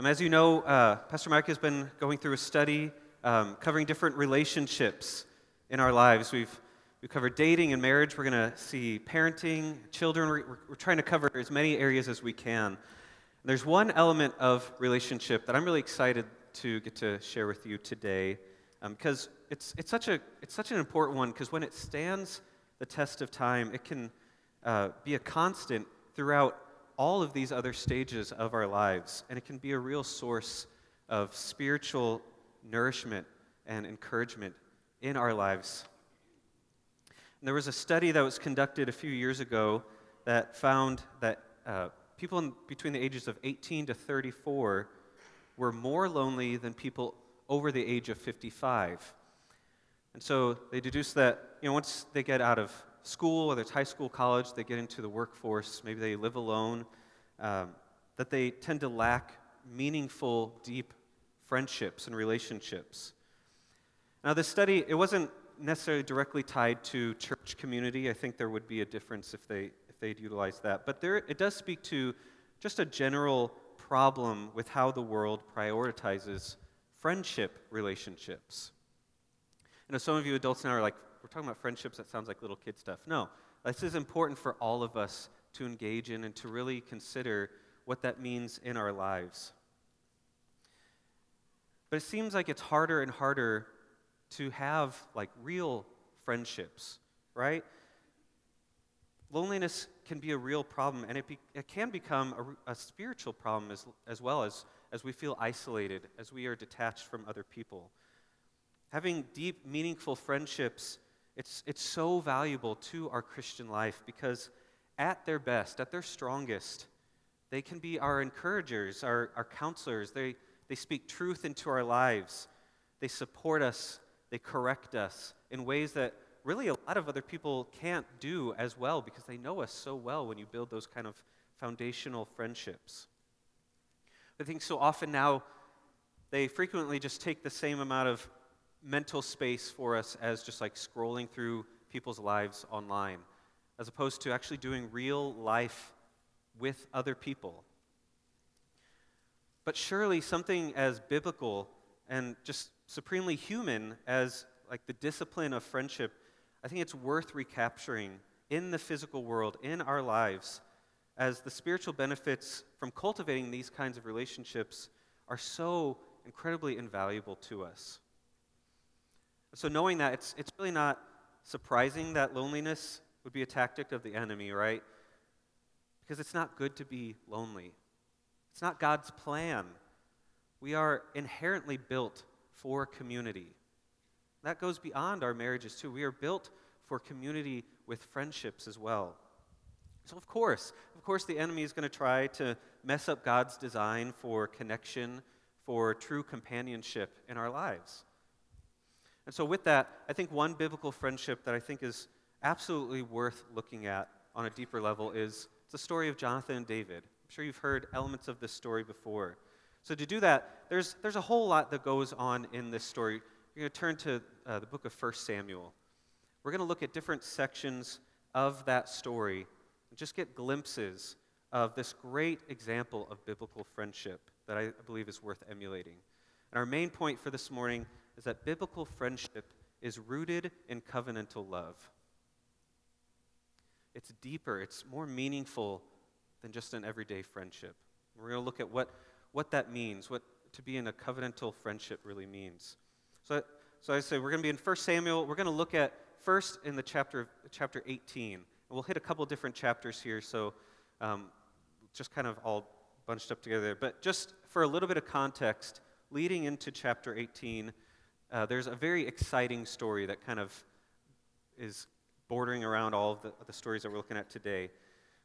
Um, as you know, uh, Pastor Mike has been going through a study um, covering different relationships in our lives. We've, we've covered dating and marriage. We're going to see parenting, children. We're, we're trying to cover as many areas as we can. There's one element of relationship that I'm really excited to get to share with you today um, because it's, it's, such a, it's such an important one because when it stands the test of time, it can uh, be a constant throughout all of these other stages of our lives, and it can be a real source of spiritual nourishment and encouragement in our lives. And there was a study that was conducted a few years ago that found that uh, people in, between the ages of 18 to 34 were more lonely than people over the age of 55. And so they deduced that you know, once they get out of school, whether it's high school, college, they get into the workforce, maybe they live alone, um, that they tend to lack meaningful, deep friendships and relationships. Now, this study, it wasn't necessarily directly tied to church community. I think there would be a difference if, they, if they'd utilized that. But there, it does speak to just a general problem with how the world prioritizes friendship relationships. You know, some of you adults now are like, talking about friendships, that sounds like little kid stuff. No, this is important for all of us to engage in and to really consider what that means in our lives. But it seems like it's harder and harder to have like real friendships, right? Loneliness can be a real problem, and it, be, it can become a, a spiritual problem as, as well as, as we feel isolated, as we are detached from other people. Having deep, meaningful friendships, it's, it's so valuable to our Christian life because at their best, at their strongest, they can be our encouragers, our, our counselors. They, they speak truth into our lives. They support us. They correct us in ways that really a lot of other people can't do as well because they know us so well when you build those kind of foundational friendships. I think so often now they frequently just take the same amount of mental space for us as just like scrolling through people's lives online, as opposed to actually doing real life with other people. But surely something as biblical and just supremely human as like the discipline of friendship I think it's worth recapturing in the physical world, in our lives, as the spiritual benefits from cultivating these kinds of relationships are so incredibly invaluable to us. So, knowing that, it's, it's really not surprising that loneliness would be a tactic of the enemy, right? Because it's not good to be lonely. It's not God's plan. We are inherently built for community. That goes beyond our marriages, too. We are built for community with friendships as well. So, of course, of course, the enemy is going to try to mess up God's design for connection, for true companionship in our lives. And so, with that, I think one biblical friendship that I think is absolutely worth looking at on a deeper level is the story of Jonathan and David. I'm sure you've heard elements of this story before. So, to do that, there's, there's a whole lot that goes on in this story. You're going to turn to uh, the book of 1 Samuel. We're going to look at different sections of that story and just get glimpses of this great example of biblical friendship that I believe is worth emulating. And our main point for this morning is that biblical friendship is rooted in covenantal love. It's deeper, it's more meaningful than just an everyday friendship. We're going to look at what, what that means, what to be in a covenantal friendship really means. So, so I say we're going to be in 1 Samuel. We're going to look at first in the chapter, chapter 18. And we'll hit a couple different chapters here, so um, just kind of all bunched up together. But just for a little bit of context, leading into chapter 18, uh, there's a very exciting story that kind of is bordering around all of the, the, stories that we're looking at today.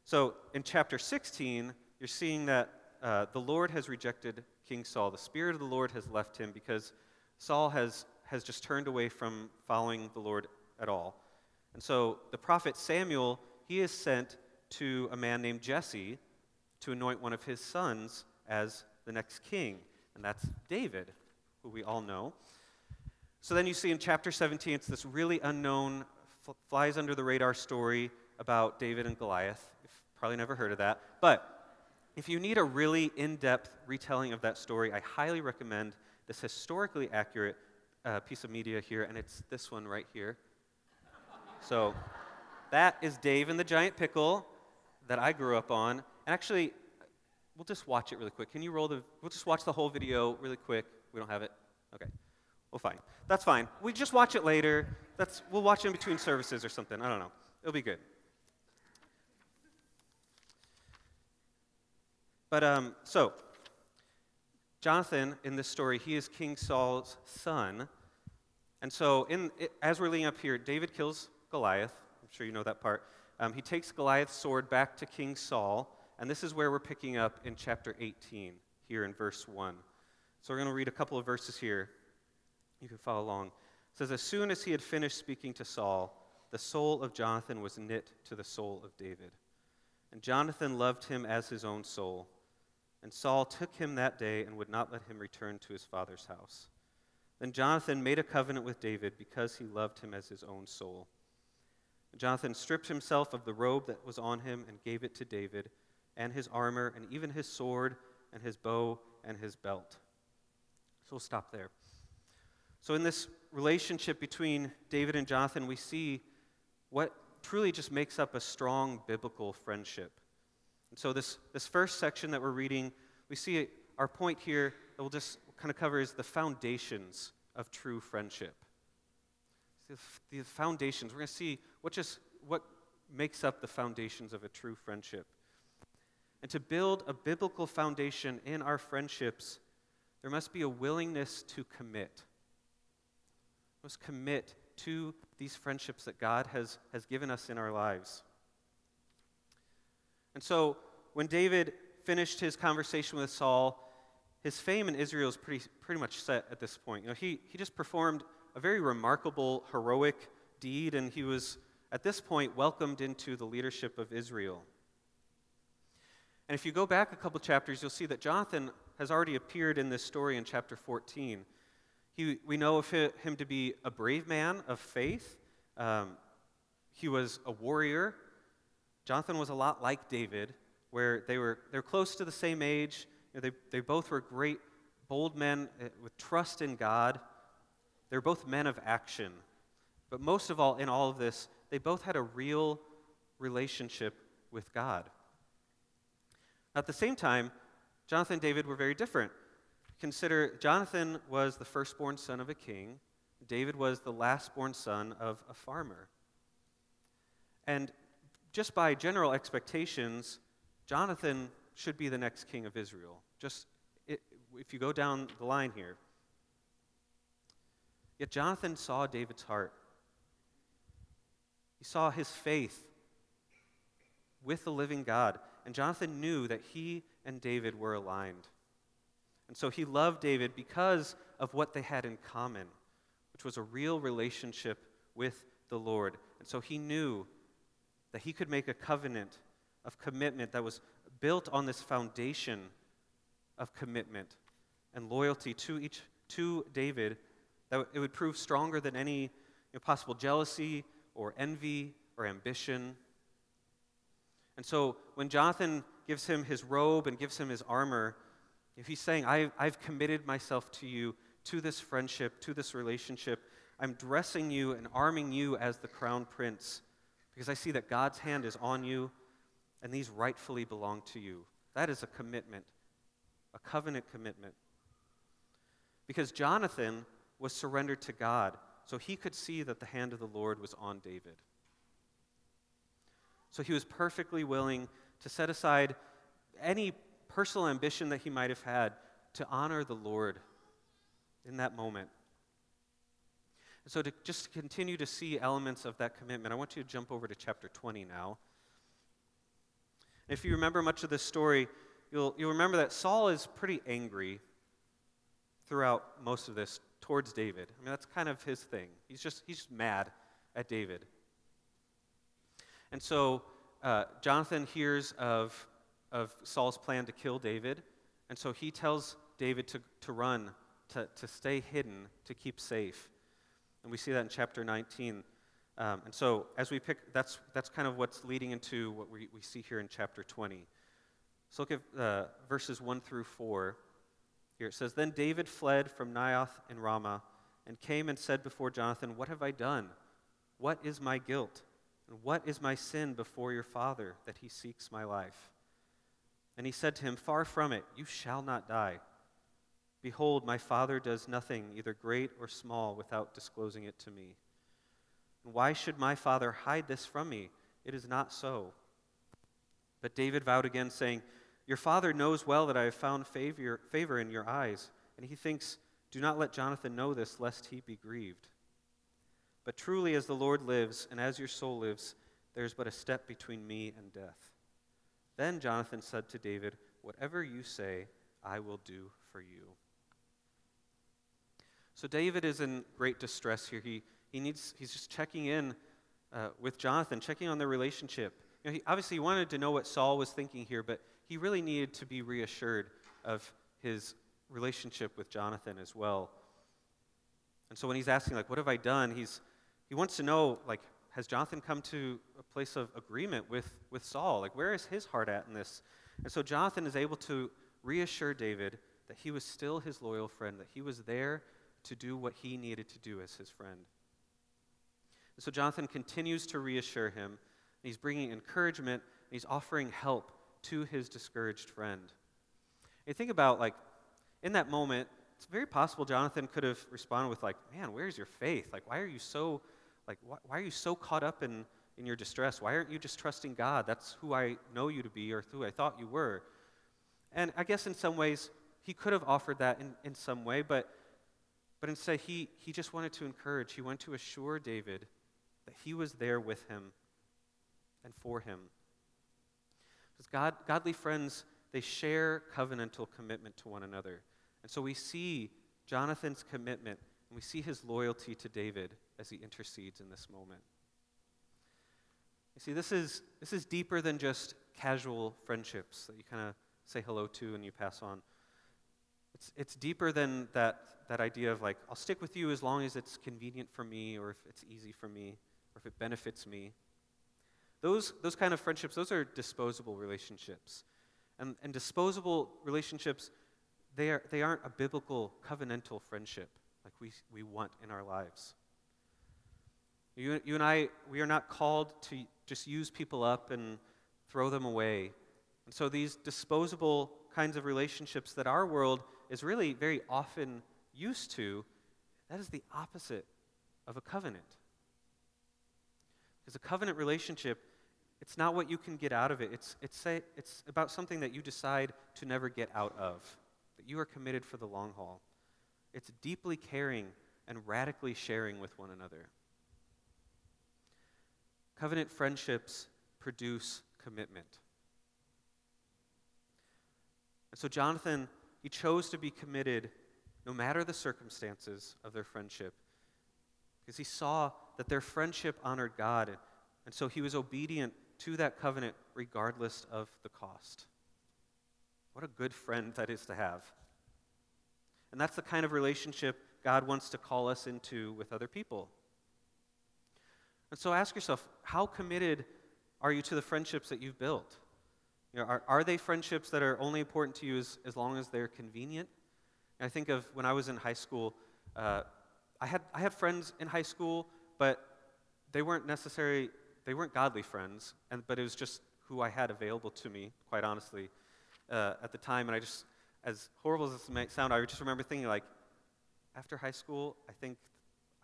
So in chapter 16, you're seeing that uh, the Lord has rejected King Saul. The Spirit of the Lord has left him because Saul has, has just turned away from following the Lord at all. And so the prophet Samuel, he is sent to a man named Jesse to anoint one of his sons as the next king, and that's David, who we all know. So then you see in chapter 17, it's this really unknown, flies under the radar story about David and Goliath. You've probably never heard of that. But If you need a really in depth retelling of that story, I highly recommend this historically accurate uh, piece of media here, and it's this one right here. So, that is Dave and the Giant Pickle that I grew up on. And actually, we'll just watch it really quick. Can you roll the, we'll just watch the whole video really quick. We don't have it? Okay. Well, fine. That's fine. We just watch it later. That's, we'll watch it in between services or something. I don't know. It'll be good. But um, so, Jonathan in this story, he is King Saul's son. And so, in, as we're leading up here, David kills Goliath. I'm sure you know that part. Um, he takes Goliath's sword back to King Saul. And this is where we're picking up in chapter 18, here in verse 1. So we're going to read a couple of verses here. You can follow along. It says, As soon as he had finished speaking to Saul, the soul of Jonathan was knit to the soul of David. And Jonathan loved him as his own soul. And Saul took him that day and would not let him return to his father's house. Then Jonathan made a covenant with David because he loved him as his own soul. And Jonathan stripped himself of the robe that was on him and gave it to David and his armor, and even his sword, and his bow, and his belt. So we'll stop there. So, in this relationship between David and Jonathan, we see what truly just makes up a strong biblical friendship. And so, this, this first section that we're reading, we see our point here that we'll just kind of cover is the foundations of true friendship. The foundations. We're going to see what just what makes up the foundations of a true friendship. And to build a biblical foundation in our friendships, there must be a willingness to commit. Must commit to these friendships that God has, has given us in our lives. And so, when David finished his conversation with Saul, his fame in Israel is pretty, pretty much set at this point. You know, he, he just performed a very remarkable, heroic deed, and he was, at this point, welcomed into the leadership of Israel. And if you go back a couple chapters, you'll see that Jonathan has already appeared in this story in chapter 14. He, we know of him to be a brave man of faith. Um, he was a warrior. Jonathan was a lot like David, where they were they're close to the same age. You know, they, they both were great, bold men uh, with trust in God. They're both men of action. But most of all, in all of this, they both had a real relationship with God. At the same time, Jonathan and David were very different. Consider Jonathan was the firstborn son of a king, David was the lastborn son of a farmer. And just by general expectations, Jonathan should be the next king of Israel. Just if you go down the line here. Yet Jonathan saw David's heart. He saw his faith with the living God. And Jonathan knew that he and David were aligned. And so he loved David because of what they had in common, which was a real relationship with the Lord. And so he knew that he could make a covenant of commitment that was built on this foundation of commitment and loyalty to each to David that it would prove stronger than any you know, possible jealousy or envy or ambition and so when Jonathan gives him his robe and gives him his armor, if he's saying, I've, I've committed myself to you, to this friendship, to this relationship, I'm dressing you and arming you as the crown prince because I see that God's hand is on you and these rightfully belong to you. That is a commitment, a covenant commitment. Because Jonathan was surrendered to God, so he could see that the hand of the Lord was on David. So he was perfectly willing to set aside any personal ambition that he might have had to honor the Lord in that moment. And so, to just continue to see elements of that commitment, I want you to jump over to chapter 20 now. If you remember much of this story, you'll, you'll remember that Saul is pretty angry throughout most of this towards David. I mean, that's kind of his thing. He's just, he's mad at David. And so uh, Jonathan hears of, of Saul's plan to kill David, and so he tells David to, to run, to, to stay hidden, to keep safe. And we see that in chapter 19. Um, and so, as we pick, that's, that's kind of what's leading into what we, we see here in chapter 20. So look at uh, verses 1 through 4. Here it says Then David fled from Naioth in Ramah and came and said before Jonathan, What have I done? What is my guilt? And what is my sin before your father that he seeks my life? And he said to him, Far from it, you shall not die. Behold, my father does nothing, either great or small, without disclosing it to me. And why should my father hide this from me? It is not so. But David vowed again, saying, Your father knows well that I have found favor, favor in your eyes, and he thinks, Do not let Jonathan know this, lest he be grieved. But truly, as the Lord lives, and as your soul lives, there is but a step between me and death. Then Jonathan said to David, Whatever you say, I will do for you. So David is in great distress here. He, he needs, he's just checking in uh, with Jonathan, checking on their relationship. You know, he, obviously, he wanted to know what Saul was thinking here, but he really needed to be reassured of his relationship with Jonathan as well. And so when he's asking, like, what have I done? He's, he wants to know, like, has Jonathan come to a place of agreement with, with Saul? Like, where is his heart at in this? And so Jonathan is able to reassure David that he was still his loyal friend, that he was there to do what he needed to do as his friend. And so Jonathan continues to reassure him. and He's bringing encouragement, and he's offering help to his discouraged friend. And think about, like, in that moment, it's very possible Jonathan could have responded with, like, man, where's your faith? Like, why are you so like, why, why are you so caught up in, in your distress? Why aren't you just trusting God? That's who I know you to be or who I thought you were. And I guess in some ways, he could have offered that in, in some way, but, but instead, he, he just wanted to encourage, he wanted to assure David that he was there with him and for him. Because God, godly friends, they share covenantal commitment to one another. And so we see Jonathan's commitment and we see his loyalty to David as he intercedes in this moment. You see, this is, this is deeper than just casual friendships that you kind of say hello to and you pass on. It's, it's deeper than that, that idea of like, I'll stick with you as long as it's convenient for me or if it's easy for me or if it benefits me. Those, those kind of friendships, those are disposable relationships. And, and disposable relationships, they, are, they aren't a biblical covenantal friendship like we, we want in our lives. You, you and I, we are not called to just use people up and throw them away. And so these disposable kinds of relationships that our world is really very often used to, that is the opposite of a covenant. Because a covenant relationship, it's not what you can get out of it. It's, it's, say, it's about something that you decide to never get out of, that you are committed for the long haul. It's deeply caring and radically sharing with one another. Covenant friendships produce commitment. And so Jonathan, he chose to be committed no matter the circumstances of their friendship because he saw that their friendship honored God. And so he was obedient to that covenant regardless of the cost. What a good friend that is to have. And that's the kind of relationship God wants to call us into with other people. And so ask yourself how committed are you to the friendships that you've built? You know, are, are they friendships that are only important to you as, as long as they're convenient? And I think of when I was in high school, uh, I, had, I had friends in high school, but they weren't necessarily, they weren't godly friends, and, but it was just who I had available to me, quite honestly, uh, at the time. And I just, as horrible as this may sound, I just remember thinking, like, after high school, I think,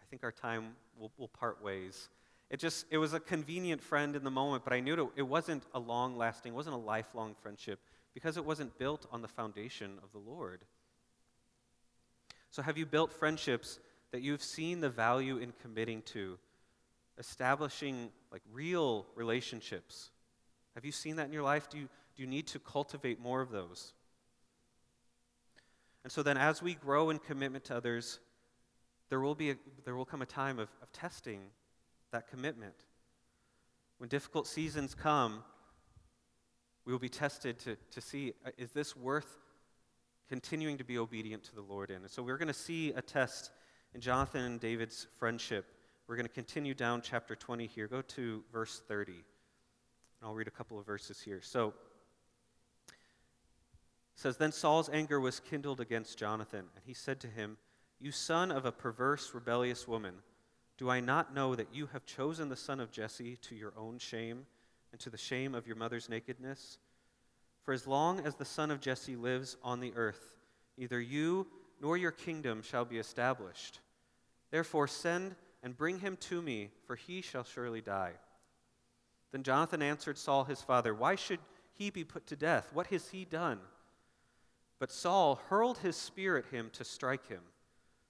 I think our time will, will part ways. It just, it was a convenient friend in the moment, but I knew it, it wasn't a long lasting, wasn't a lifelong friendship because it wasn't built on the foundation of the Lord. So, have you built friendships that you've seen the value in committing to, establishing like real relationships? Have you seen that in your life? Do you, do you need to cultivate more of those? And so then, as we grow in commitment to others, there will, be a, there will come a time of, of testing that commitment. When difficult seasons come, we will be tested to, to see uh, is this worth continuing to be obedient to the Lord in? And so we're going to see a test in Jonathan and David's friendship. We're going to continue down chapter 20 here. Go to verse 30. And I'll read a couple of verses here. So it says, Then Saul's anger was kindled against Jonathan, and he said to him, You son of a perverse, rebellious woman, do I not know that you have chosen the son of Jesse to your own shame and to the shame of your mother's nakedness? For as long as the son of Jesse lives on the earth, neither you nor your kingdom shall be established. Therefore, send and bring him to me, for he shall surely die. Then Jonathan answered Saul his father, Why should he be put to death? What has he done? But Saul hurled his spear at him to strike him.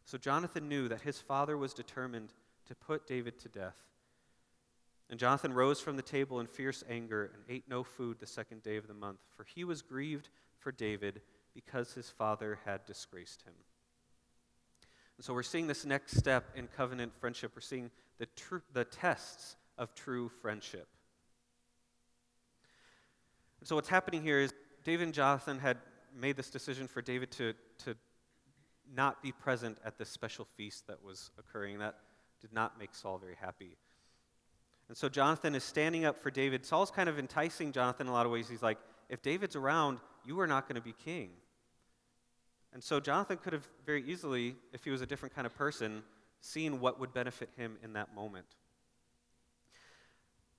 So Jonathan knew that his father was determined to put David to death. And Jonathan rose from the table in fierce anger and ate no food the second day of the month, for he was grieved for David because his father had disgraced him. And so we're seeing this next step in covenant friendship. We're seeing the, tr- the tests of true friendship. And so what's happening here is David and Jonathan had made this decision for David to, to not be present at this special feast that was occurring. That did not make Saul very happy. And so Jonathan is standing up for David. Saul's kind of enticing Jonathan in a lot of ways. He's like, if David's around, you are not going to be king. And so Jonathan could have very easily, if he was a different kind of person, seen what would benefit him in that moment.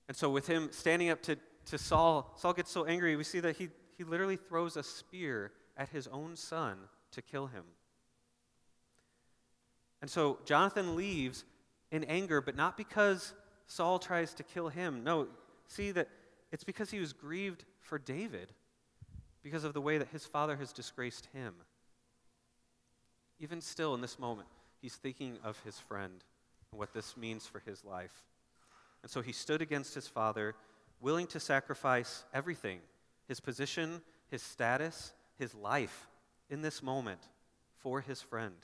And so with him standing up to, to Saul, Saul gets so angry, we see that he, he literally throws a spear at his own son to kill him. And so Jonathan leaves in anger, but not because Saul tries to kill him. No, see that it's because he was grieved for David because of the way that his father has disgraced him. Even still, in this moment, he's thinking of his friend and what this means for his life. And so he stood against his father, willing to sacrifice everything his position, his status, his life in this moment for his friend.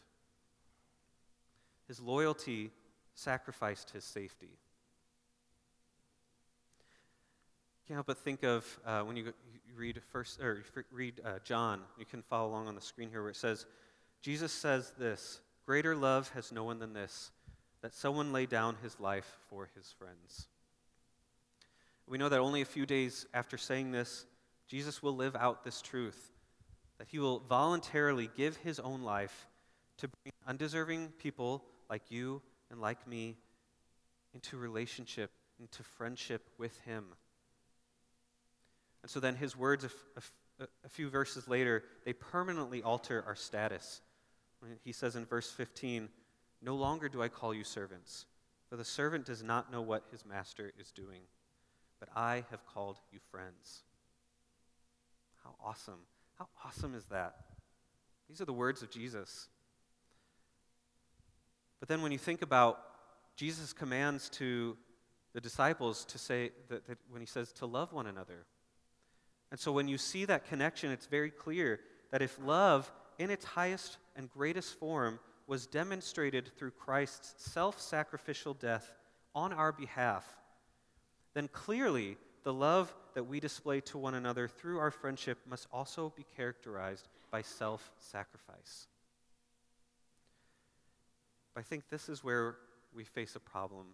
His loyalty sacrificed his safety. Can't help but think of uh, when you, read first or read uh, John. You can follow along on the screen here, where it says, "Jesus says this: Greater love has no one than this, that someone lay down his life for his friends." We know that only a few days after saying this, Jesus will live out this truth that he will voluntarily give his own life to bring undeserving people like you and like me into relationship, into friendship with him. And so then his words, a, few verses later, they permanently alter our status. He says in verse 15, No longer do I call you servants, for the servant does not know what his master is doing, but I have called you friends. How awesome. How awesome is that? These are the words of Jesus. But then when you think about Jesus' commands to the disciples to say that, that, when he says to love one another. And so when you see that connection, it's very clear that if love in its highest and greatest form was demonstrated through Christ's self sacrificial death on our behalf, then clearly the love that we display to one another through our friendship must also be characterized by self sacrifice. I think this is where we face a problem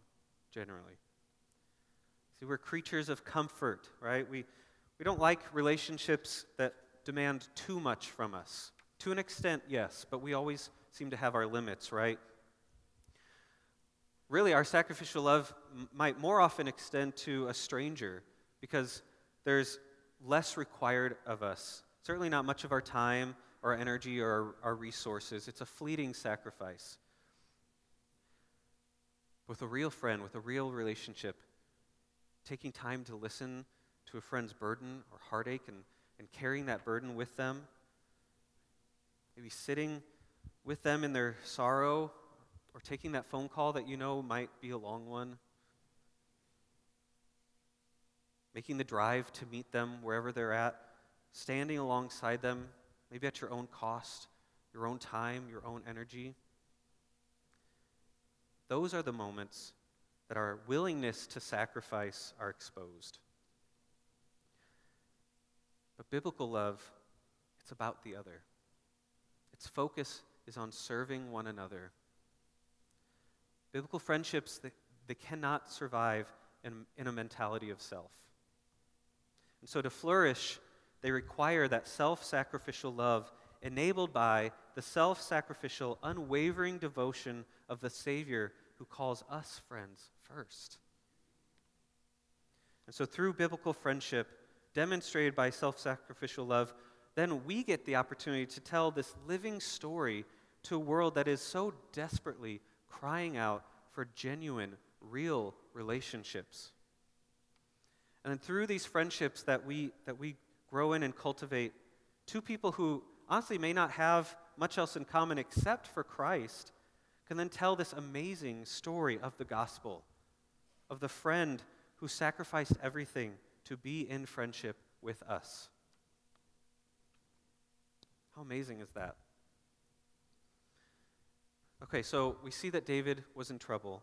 generally. See, we're creatures of comfort, right? We, we don't like relationships that demand too much from us. To an extent, yes, but we always seem to have our limits, right? Really, our sacrificial love m- might more often extend to a stranger because there's less required of us. Certainly not much of our time, our energy, or our, our resources. It's a fleeting sacrifice. With a real friend, with a real relationship, taking time to listen to a friend's burden or heartache and, and carrying that burden with them, maybe sitting with them in their sorrow or taking that phone call that you know might be a long one making the drive to meet them wherever they're at, standing alongside them, maybe at your own cost, your own time, your own energy. Those are the moments that our willingness to sacrifice are exposed. But biblical love, it's about the other. Its focus is on serving one another. Biblical friendships, they, they cannot survive in, in a mentality of self. And so to flourish, they require that self sacrificial love enabled by the self sacrificial, unwavering devotion of the Savior who calls us friends first. And so, through biblical friendship, demonstrated by self sacrificial love, then we get the opportunity to tell this living story to a world that is so desperately crying out for genuine, real relationships. And then through these friendships that we, that we grow in and cultivate, two people who honestly may not have much else in common except for Christ can then tell this amazing story of the gospel, of the friend who sacrificed everything to be in friendship with us. How amazing is that? Okay, so we see that David was in trouble.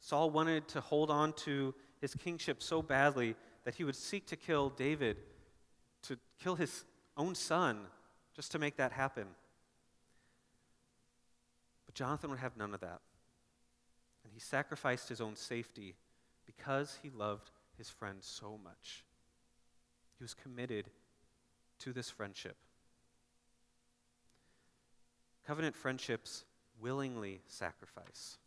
Saul wanted to hold on to his kingship so badly that he would seek to kill David, to kill his own son, just to make that happen. But Jonathan would have none of that. And he sacrificed his own safety because he loved his friend so much. He was committed to this friendship. Covenant friendships willingly sacrifice.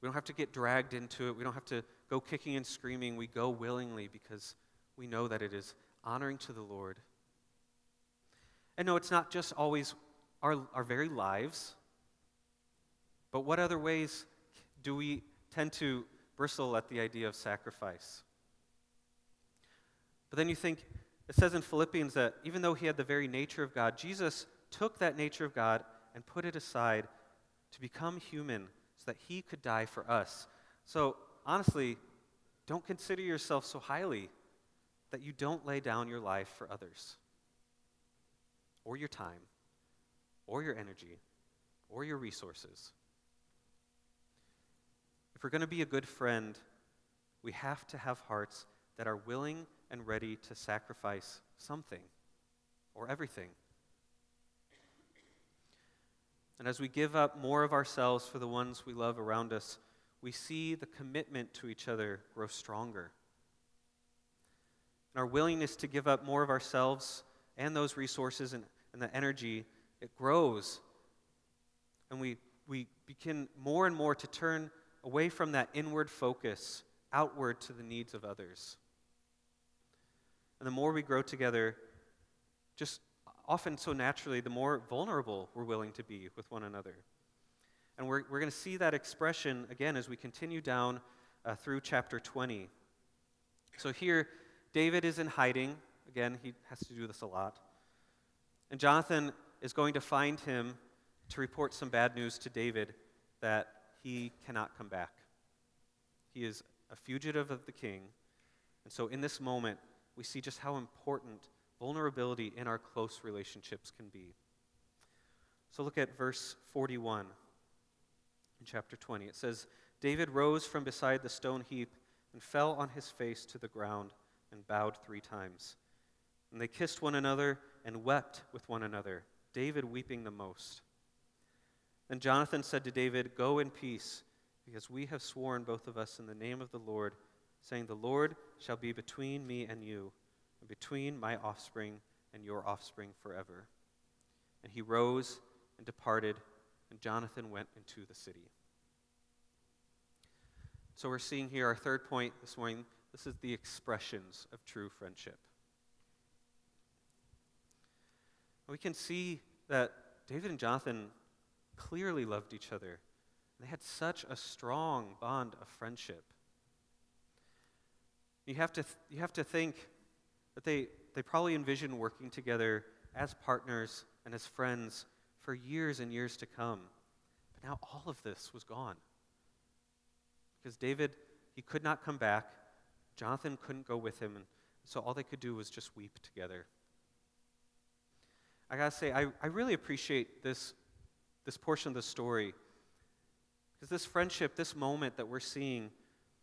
We don't have to get dragged into it. We don't have to go kicking and screaming. We go willingly because we know that it is honoring to the Lord. And no, it's not just always our, our very lives, but what other ways do we tend to bristle at the idea of sacrifice? But then you think, it says in Philippians that even though he had the very nature of God, Jesus took that nature of God and put it aside to become human so that he could die for us. So, honestly, don't consider yourself so highly that you don't lay down your life for others, or your time, or your energy, or your resources. If we're going to be a good friend, we have to have hearts that are willing and ready to sacrifice something or everything. And as we give up more of ourselves for the ones we love around us, we see the commitment to each other grow stronger. And our willingness to give up more of ourselves and those resources and, and the energy, it grows. And we, we begin more and more to turn away from that inward focus outward to the needs of others. And the more we grow together, just often so naturally, the more vulnerable we're willing to be with one another. And we're, we're going to see that expression again as we continue down uh, through chapter 20. So here, David is in hiding. Again, he has to do this a lot. And Jonathan is going to find him to report some bad news to David that he cannot come back. He is a fugitive of the king. And so, in this moment, we see just how important vulnerability in our close relationships can be. So, look at verse 41 in chapter 20. It says, David rose from beside the stone heap and fell on his face to the ground and bowed three times. And they kissed one another and wept with one another, David weeping the most. Then Jonathan said to David, Go in peace, because we have sworn, both of us, in the name of the Lord, saying, The Lord shall be between me and you, and between my offspring and your offspring forever. And he rose and departed, and Jonathan went into the city. So we're seeing here our third point this morning. This is the expressions of true friendship. We can see that David and Jonathan clearly loved each other. They had such a strong bond of friendship. You have to, th- you have to think that they, they probably envisioned working together as partners and as friends for years and years to come. But now all of this was gone. Because David, he could not come back. Jonathan couldn't go with him. And so all they could do was just weep together. I gotta say, I, I really appreciate this, this portion of the story. Because this friendship, this moment that we're seeing,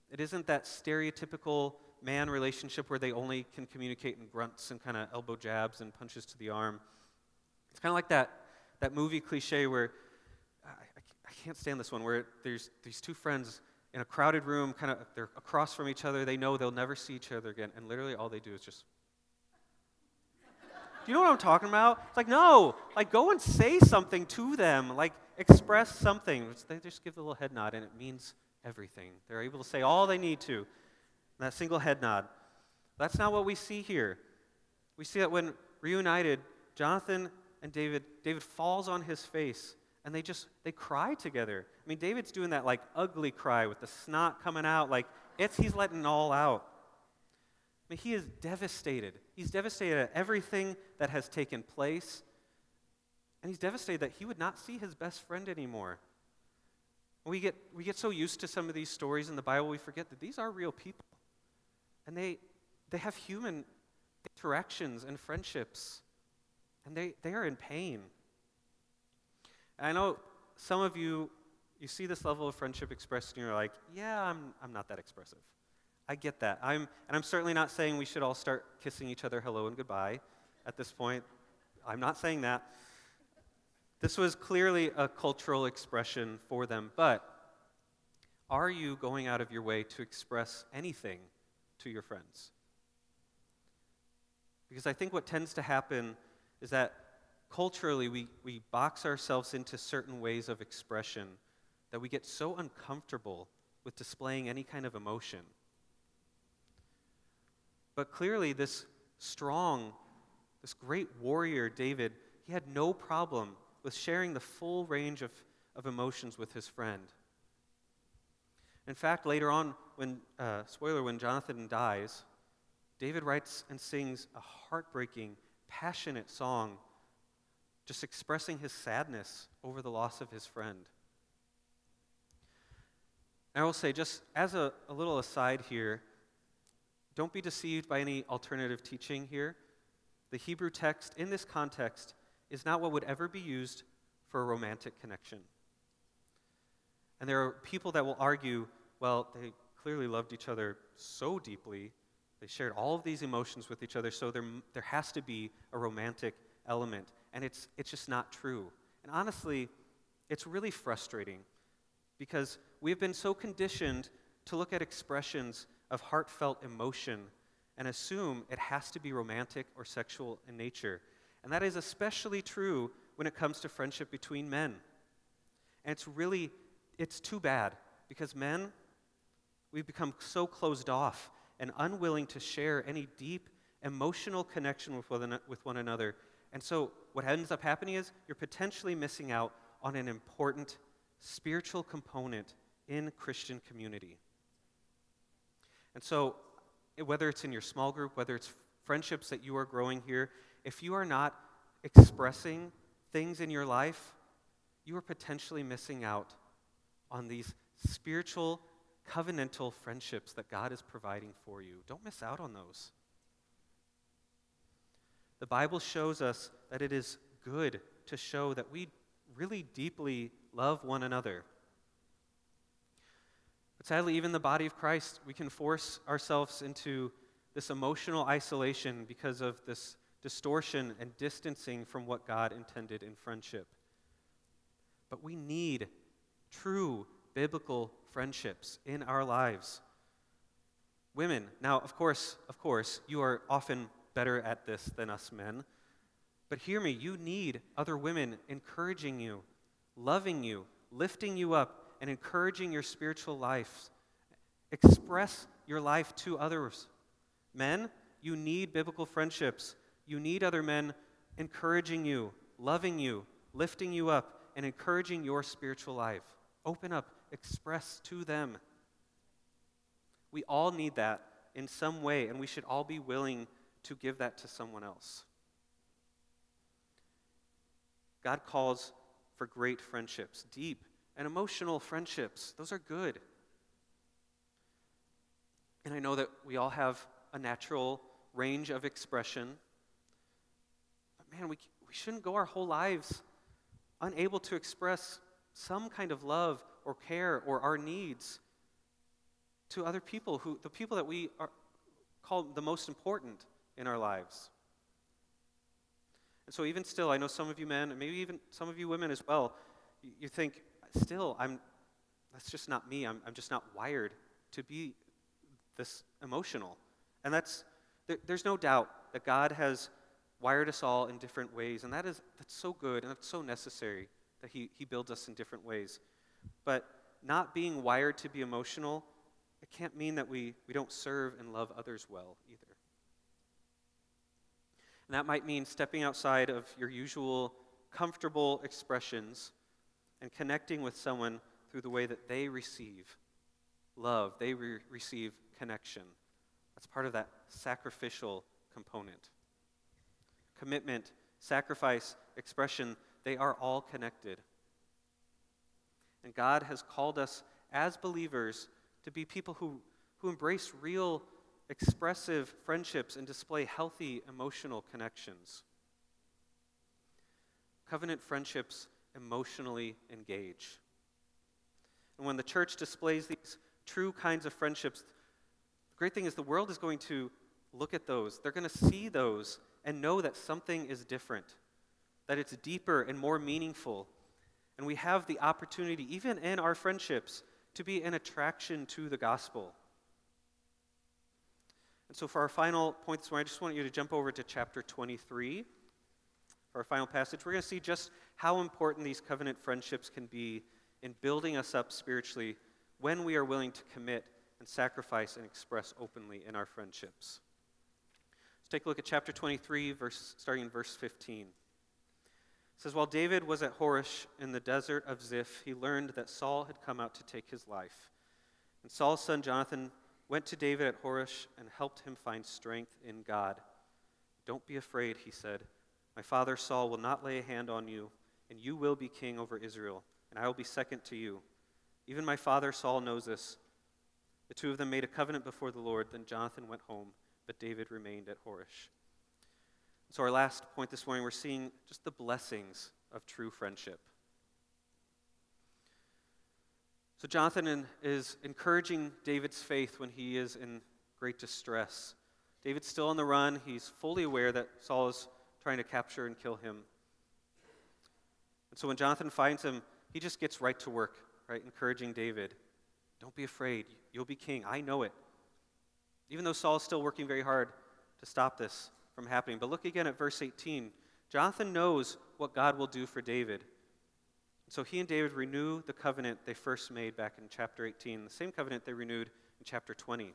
it isn't that stereotypical man relationship where they only can communicate in grunts and kind of elbow jabs and punches to the arm. It's kind of like that, that movie cliche where I, I, can't stand this one, where there's these two friends in a crowded room, kind of they're across from each other. They know they'll never see each other again, and literally all they do is just. Do you know what I'm talking about? It's like no, like go and say something to them, like express something. They just give the little head nod, and it means everything. They're able to say all they need to. That single head nod. That's not what we see here. We see that when reunited, Jonathan and David, David falls on his face and they just they cry together. I mean, David's doing that like ugly cry with the snot coming out, like it's he's letting it all out. I mean, he is devastated. He's devastated at everything that has taken place. And he's devastated that he would not see his best friend anymore. We get, we get so used to some of these stories in the Bible, we forget that these are real people. And they, they have human interactions and friendships. And they, they are in pain. I know some of you, you see this level of friendship expressed and you're like, yeah, I'm, I'm not that expressive. I get that. I'm, and I'm certainly not saying we should all start kissing each other hello and goodbye at this point. I'm not saying that. This was clearly a cultural expression for them, but are you going out of your way to express anything to your friends? Because I think what tends to happen is that culturally we, we box ourselves into certain ways of expression that we get so uncomfortable with displaying any kind of emotion. But clearly, this strong, this great warrior, David, he had no problem with sharing the full range of, of emotions with his friend. In fact, later on, when, uh, spoiler, when Jonathan dies, David writes and sings a heartbreaking, passionate song just expressing his sadness over the loss of his friend. And I will say, just as a, a little aside here, don't be deceived by any alternative teaching here. The Hebrew text in this context is not what would ever be used for a romantic connection. And there are people that will argue, well, they clearly loved each other so deeply, they shared all of these emotions with each other, so there, there has to be a romantic element and it's, it's just not true. And honestly, it's really frustrating because we've been so conditioned to look at expressions of heartfelt emotion and assume it has to be romantic or sexual in nature. And that is especially true when it comes to friendship between men. And it's really, it's too bad because men, we've become so closed off and unwilling to share any deep emotional connection with one, with one another. And so what ends up happening is you're potentially missing out on an important spiritual component in Christian community. And so, whether it's in your small group, whether it's friendships that you are growing here, if you are not expressing things in your life, you are potentially missing out on these spiritual, covenantal friendships that God is providing for you. Don't miss out on those. The Bible shows us that it is good to show that we really deeply love one another. Sadly, even the body of Christ, we can force ourselves into this emotional isolation because of this distortion and distancing from what God intended in friendship. But we need true biblical friendships in our lives. Women, now, of course, of course, you are often better at this than us men. But hear me, you need other women encouraging you, loving you, lifting you up, and encouraging your spiritual life. Express your life to others. Men, you need biblical friendships. You need other men encouraging you, loving you, lifting you up, and encouraging your spiritual life. Open up, express to them. We all need that in some way, and we should all be willing to give that to someone else. God calls for great friendships, deep and emotional friendships. Those are good. And I know that we all have a natural range of expression. But man, we, we shouldn't go our whole lives unable to express some kind of love or care or our needs to other people who the people that we are call the most important in our lives. And so, even still, I know some of you men, and maybe even some of you women as well, you think, still, I'm, that's just not me. I'm, I'm just not wired to be this emotional. And that's, there, there's no doubt that God has wired us all in different ways. And that is, that's so good and that's so necessary that he, he builds us in different ways. But not being wired to be emotional, it can't mean that we, we don't serve and love others well either. And that might mean stepping outside of your usual comfortable expressions and connecting with someone through the way that they receive love, they re- receive connection. That's part of that sacrificial component. Commitment, sacrifice, expression, they are all connected. And God has called us as believers to be people who, who embrace real, expressive friendships and display healthy emotional connections. Covenant friendships emotionally engage. And when the church displays these true kinds of friendships, the great thing is the world is going to look at those. They're going to see those and know that something is different, that it's deeper and more meaningful. And we have the opportunity, even in our friendships, to be an attraction to the gospel. And so, for our final point this morning, I just want you to jump over to chapter 23. Our final passage, we're going to see just how important these covenant friendships can be in building us up spiritually when we are willing to commit and sacrifice and express openly in our friendships. Let's take a look at chapter 23, verse, starting in verse 15. It says, While David was at Horesh in the desert of Ziph, he learned that Saul had come out to take his life. And Saul's son Jonathan went to David at Horesh and helped him find strength in God. Don't be afraid, he said. My father Saul will not lay a hand on you, and you will be king over Israel, and I will be second to you. Even my father Saul knows this. The two of them made a covenant before the Lord. Then Jonathan went home, but David remained at Horesh. So, our last point this morning, we're seeing just the blessings of true friendship. So, Jonathan is encouraging David's faith when he is in great distress. David's still on the run. He's fully aware that Saul is trying to capture and kill him. And so when Jonathan finds him, he just gets right to work, right? Encouraging David. Don't be afraid. You'll be king. I know it. Even though Saul is still working very hard to stop this from happening. But look again at verse 18. Jonathan knows what God will do for David. So he and David renew the covenant they first made back in chapter 18, the same covenant they renewed in chapter 20. It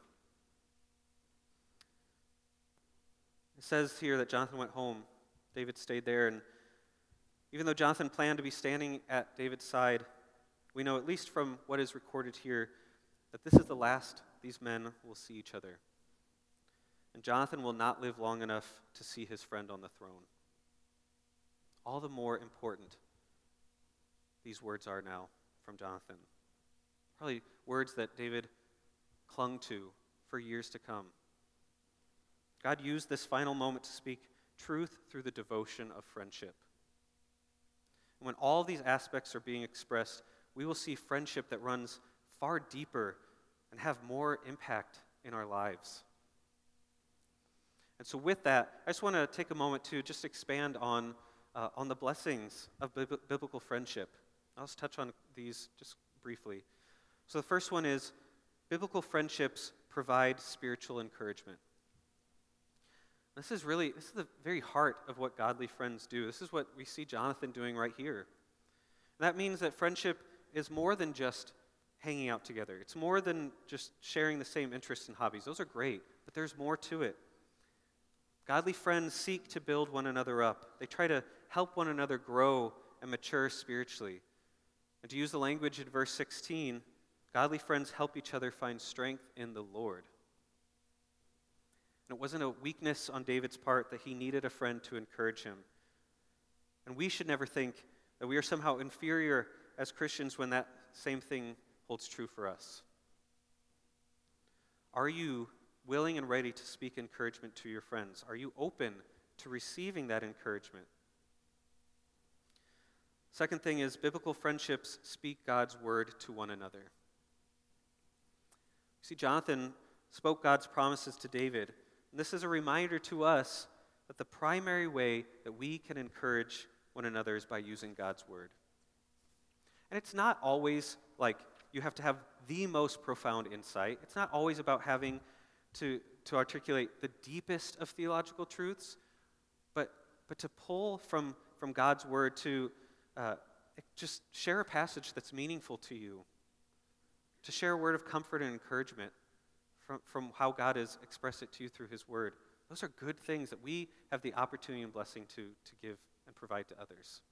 says here that Jonathan went home David stayed there. And even though Jonathan planned to be standing at David's side, we know, at least from what is recorded here, that this is the last these men will see each other. And Jonathan will not live long enough to see his friend on the throne. All the more important these words are now from Jonathan. Probably words that David clung to for years to come. God used this final moment to speak truth through the devotion of friendship. And when all these aspects are being expressed, we will see friendship that runs far deeper and have more impact in our lives. And so, with that, I just want to take a moment to just expand on, uh, on the blessings of bi- biblical friendship. I'll just touch on these just briefly. So, the first one is biblical friendships provide spiritual encouragement. This is really, this is the very heart of what godly friends do. This is what we see Jonathan doing right here. And that means that friendship is more than just hanging out together. It's more than just sharing the same interests and hobbies. Those are great, but there's more to it. Godly friends seek to build one another up. They try to help one another grow and mature spiritually. And to use the language in verse 16, godly friends help each other find strength in the Lord. And it wasn't a weakness on David's part that he needed a friend to encourage him. And we should never think that we are somehow inferior as Christians when that same thing holds true for us. Are you willing and ready to speak encouragement to your friends? Are you open to receiving that encouragement? Second thing is, biblical friendships speak God's word to one another. You see, Jonathan spoke God's promises to David, and this is a reminder to us that the primary way that we can encourage one another is by using God's word. And it's not always like you have to have the most profound insight. It's not always about having to, to articulate the deepest of theological truths, but, but to pull from, from God's word to uh, just share a passage that's meaningful to you, to share a word of comfort and encouragement from, from how God has expressed it to you through his word. Those are good things that we have the opportunity and blessing to, to give and provide to others.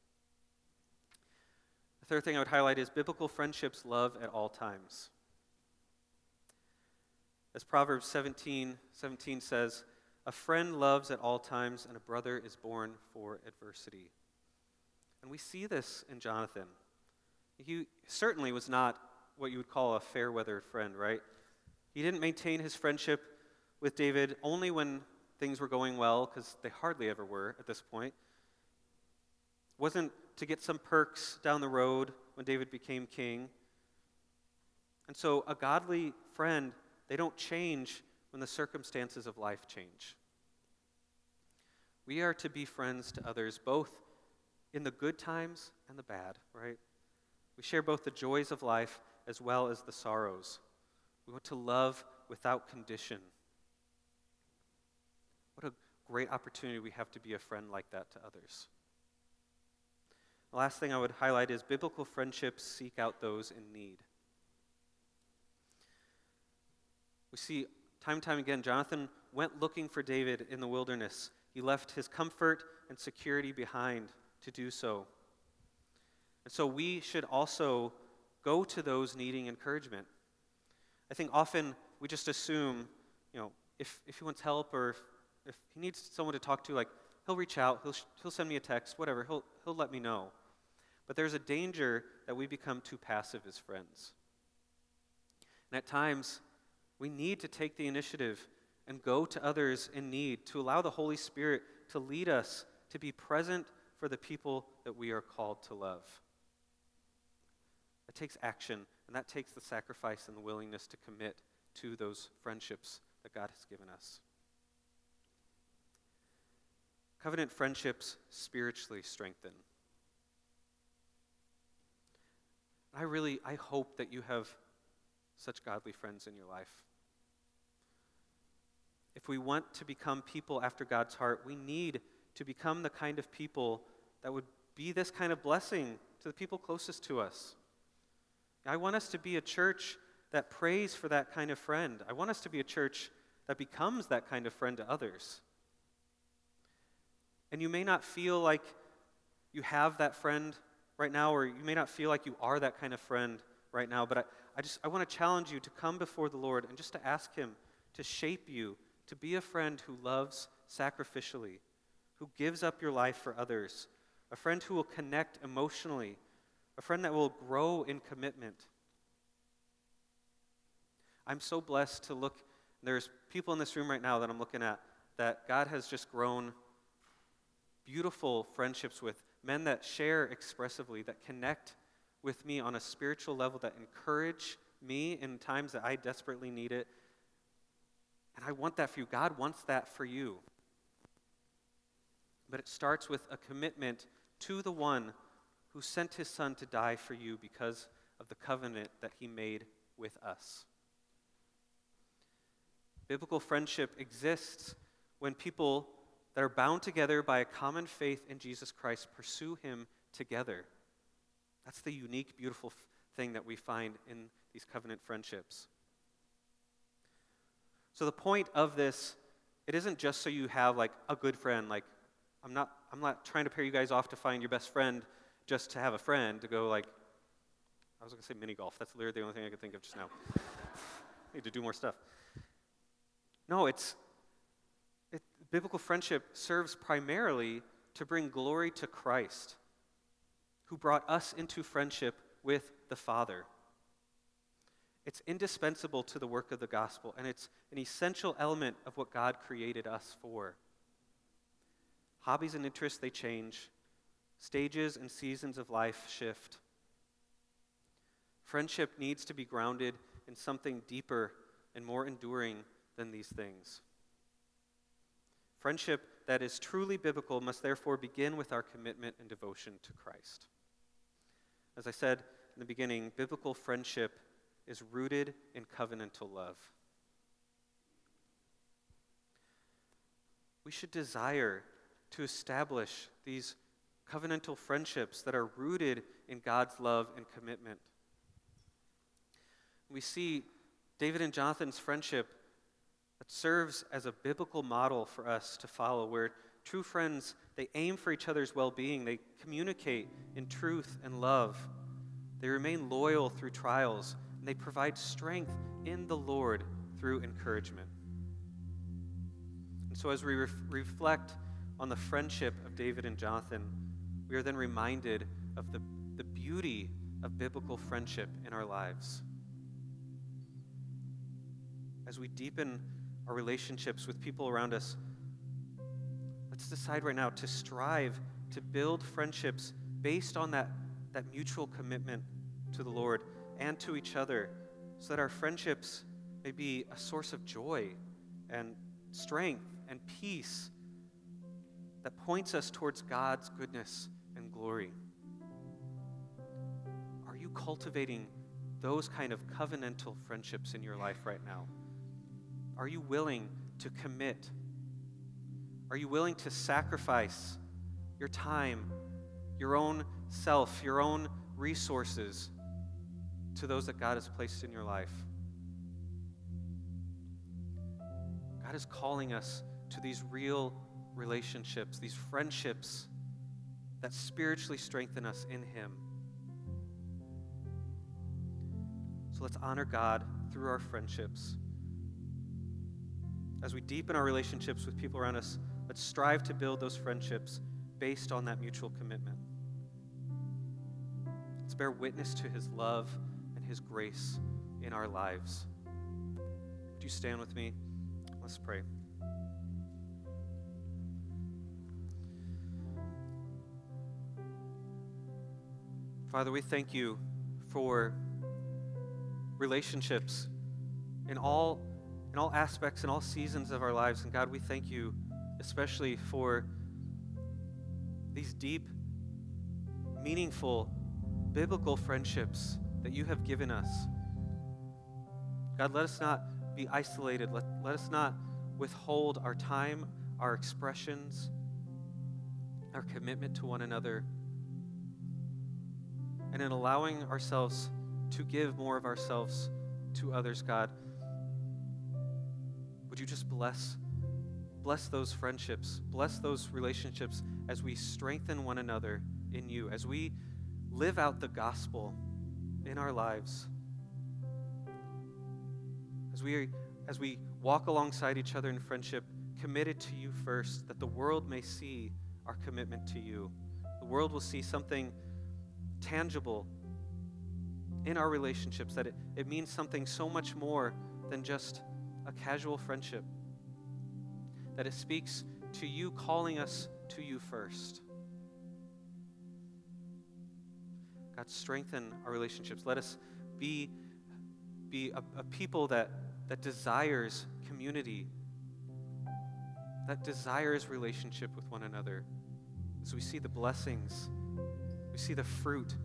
The third thing I would highlight is biblical friendships love at all times. As Proverbs 17, 17 says, a friend loves at all times, and a brother is born for adversity. And we see this in Jonathan. He certainly was not what you would call a fair weather friend, right? He didn't maintain his friendship with David only when things were going well, because they hardly ever were at this point. It wasn't to get some perks down the road when David became king. And so, a godly friend, they don't change when the circumstances of life change. We are to be friends to others, both in the good times and the bad, right? We share both the joys of life as well as the sorrows. We want to love without condition. What a great opportunity we have to be a friend like that to others. The last thing I would highlight is biblical friendships seek out those in need. We see time and time again, Jonathan went looking for David in the wilderness. He left his comfort and security behind to do so. And so we should also go to those needing encouragement. I think often we just assume, you know, if, if he wants help or if, if he needs someone to talk to, like, he'll reach out, he'll, he'll send me a text, whatever, he'll, he'll let me know. But there's a danger that we become too passive as friends. And at times, we need to take the initiative and go to others in need, to allow the Holy Spirit to lead us to be present for the people that we are called to love. It takes action, and that takes the sacrifice and the willingness to commit to those friendships that God has given us. Covenant friendships spiritually strengthen. I really I hope that you have such godly friends in your life. If we want to become people after God's heart, we need to become the kind of people that would be this kind of blessing to the people closest to us. I want us to be a church that prays for that kind of friend. I want us to be a church that becomes that kind of friend to others. And you may not feel like you have that friend right now, or you may not feel like you are that kind of friend right now, but I, I just I want to challenge you to come before the Lord and just to ask Him to shape you to be a friend who loves sacrificially, who gives up your life for others, a friend who will connect emotionally, a friend that will grow in commitment. I'm so blessed to look, there's people in this room right now that I'm looking at that God has just grown beautiful friendships with, men that share expressively, that connect with me on a spiritual level, that encourage me in times that I desperately need it. And I want that for you. God wants that for you. But it starts with a commitment to the one who sent his son to die for you because of the covenant that he made with us. Biblical friendship exists when people that are bound together by a common faith in Jesus Christ pursue him together. That's the unique, beautiful thing that we find in these covenant friendships. So the point of this, it isn't just so you have like a good friend, like I'm not, I'm not trying to pair you guys off to find your best friend just to have a friend to go like, I was going to say mini golf. That's literally the only thing I could think of just now. I need to do more stuff. No, it's it, biblical friendship serves primarily to bring glory to Christ, who brought us into friendship with the Father. It's indispensable to the work of the gospel, and it's an essential element of what God created us for. Hobbies and interests, they change. Stages and seasons of life shift. Friendship needs to be grounded in something deeper and more enduring than these things. Friendship that is truly biblical must therefore begin with our commitment and devotion to Christ. As I said in the beginning, biblical friendship is rooted in covenantal love. We should desire to establish these covenantal friendships that are rooted in God's love and commitment. We see David and Jonathan's friendship that serves as a biblical model for us to follow, where true friends, they aim for each other's well being, they communicate in truth and love, they remain loyal through trials, and they provide strength in the Lord through encouragement. And so, as we ref- reflect on the friendship of David and Jonathan, we are then reminded of the, the beauty of biblical friendship in our lives. As we deepen our relationships with people around us, let's decide right now to strive to build friendships based on that, that mutual commitment to the Lord and to each other, so that our friendships may be a source of joy and strength and peace that points us towards God's goodness glory. Are you cultivating those kind of covenantal friendships in your life right now? Are you willing to commit? Are you willing to sacrifice your time, your own self, your own resources to those that God has placed in your life? God is calling us to these real relationships, these friendships that spiritually strengthen us in Him. So let's honor God through our friendships. As we deepen our relationships with people around us, let's strive to build those friendships based on that mutual commitment. Let's bear witness to His love and His grace in our lives. Would you stand with me? Let's pray. Father, we thank you for relationships in all, in all aspects, in all seasons of our lives. And God, we thank you especially for these deep, meaningful, biblical friendships that you have given us. God, let us not be isolated. Let, let us not withhold our time, our expressions, our commitment to one another and in allowing ourselves to give more of ourselves to others, God, would you just bless bless those friendships, bless those relationships as we strengthen one another in you, as we live out the gospel in our lives. As we as we walk alongside each other in friendship, committed to you first, that the world may see our commitment to you. The world will see something tangible in our relationships, that it, it means something so much more than just a casual friendship, that it speaks to you calling us to you first. God, strengthen our relationships. Let us be, be a, a people that, that desires community, that desires relationship with one another. As we see the blessings we see the fruit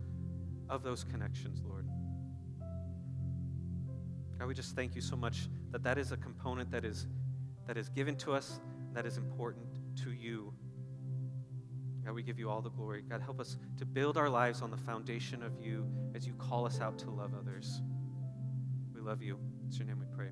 of those connections, Lord. God, we just thank you so much that that is a component that is, that is given to us, that is important to you. God, we give you all the glory. God, help us to build our lives on the foundation of you as you call us out to love others. We love you. It's your name we pray.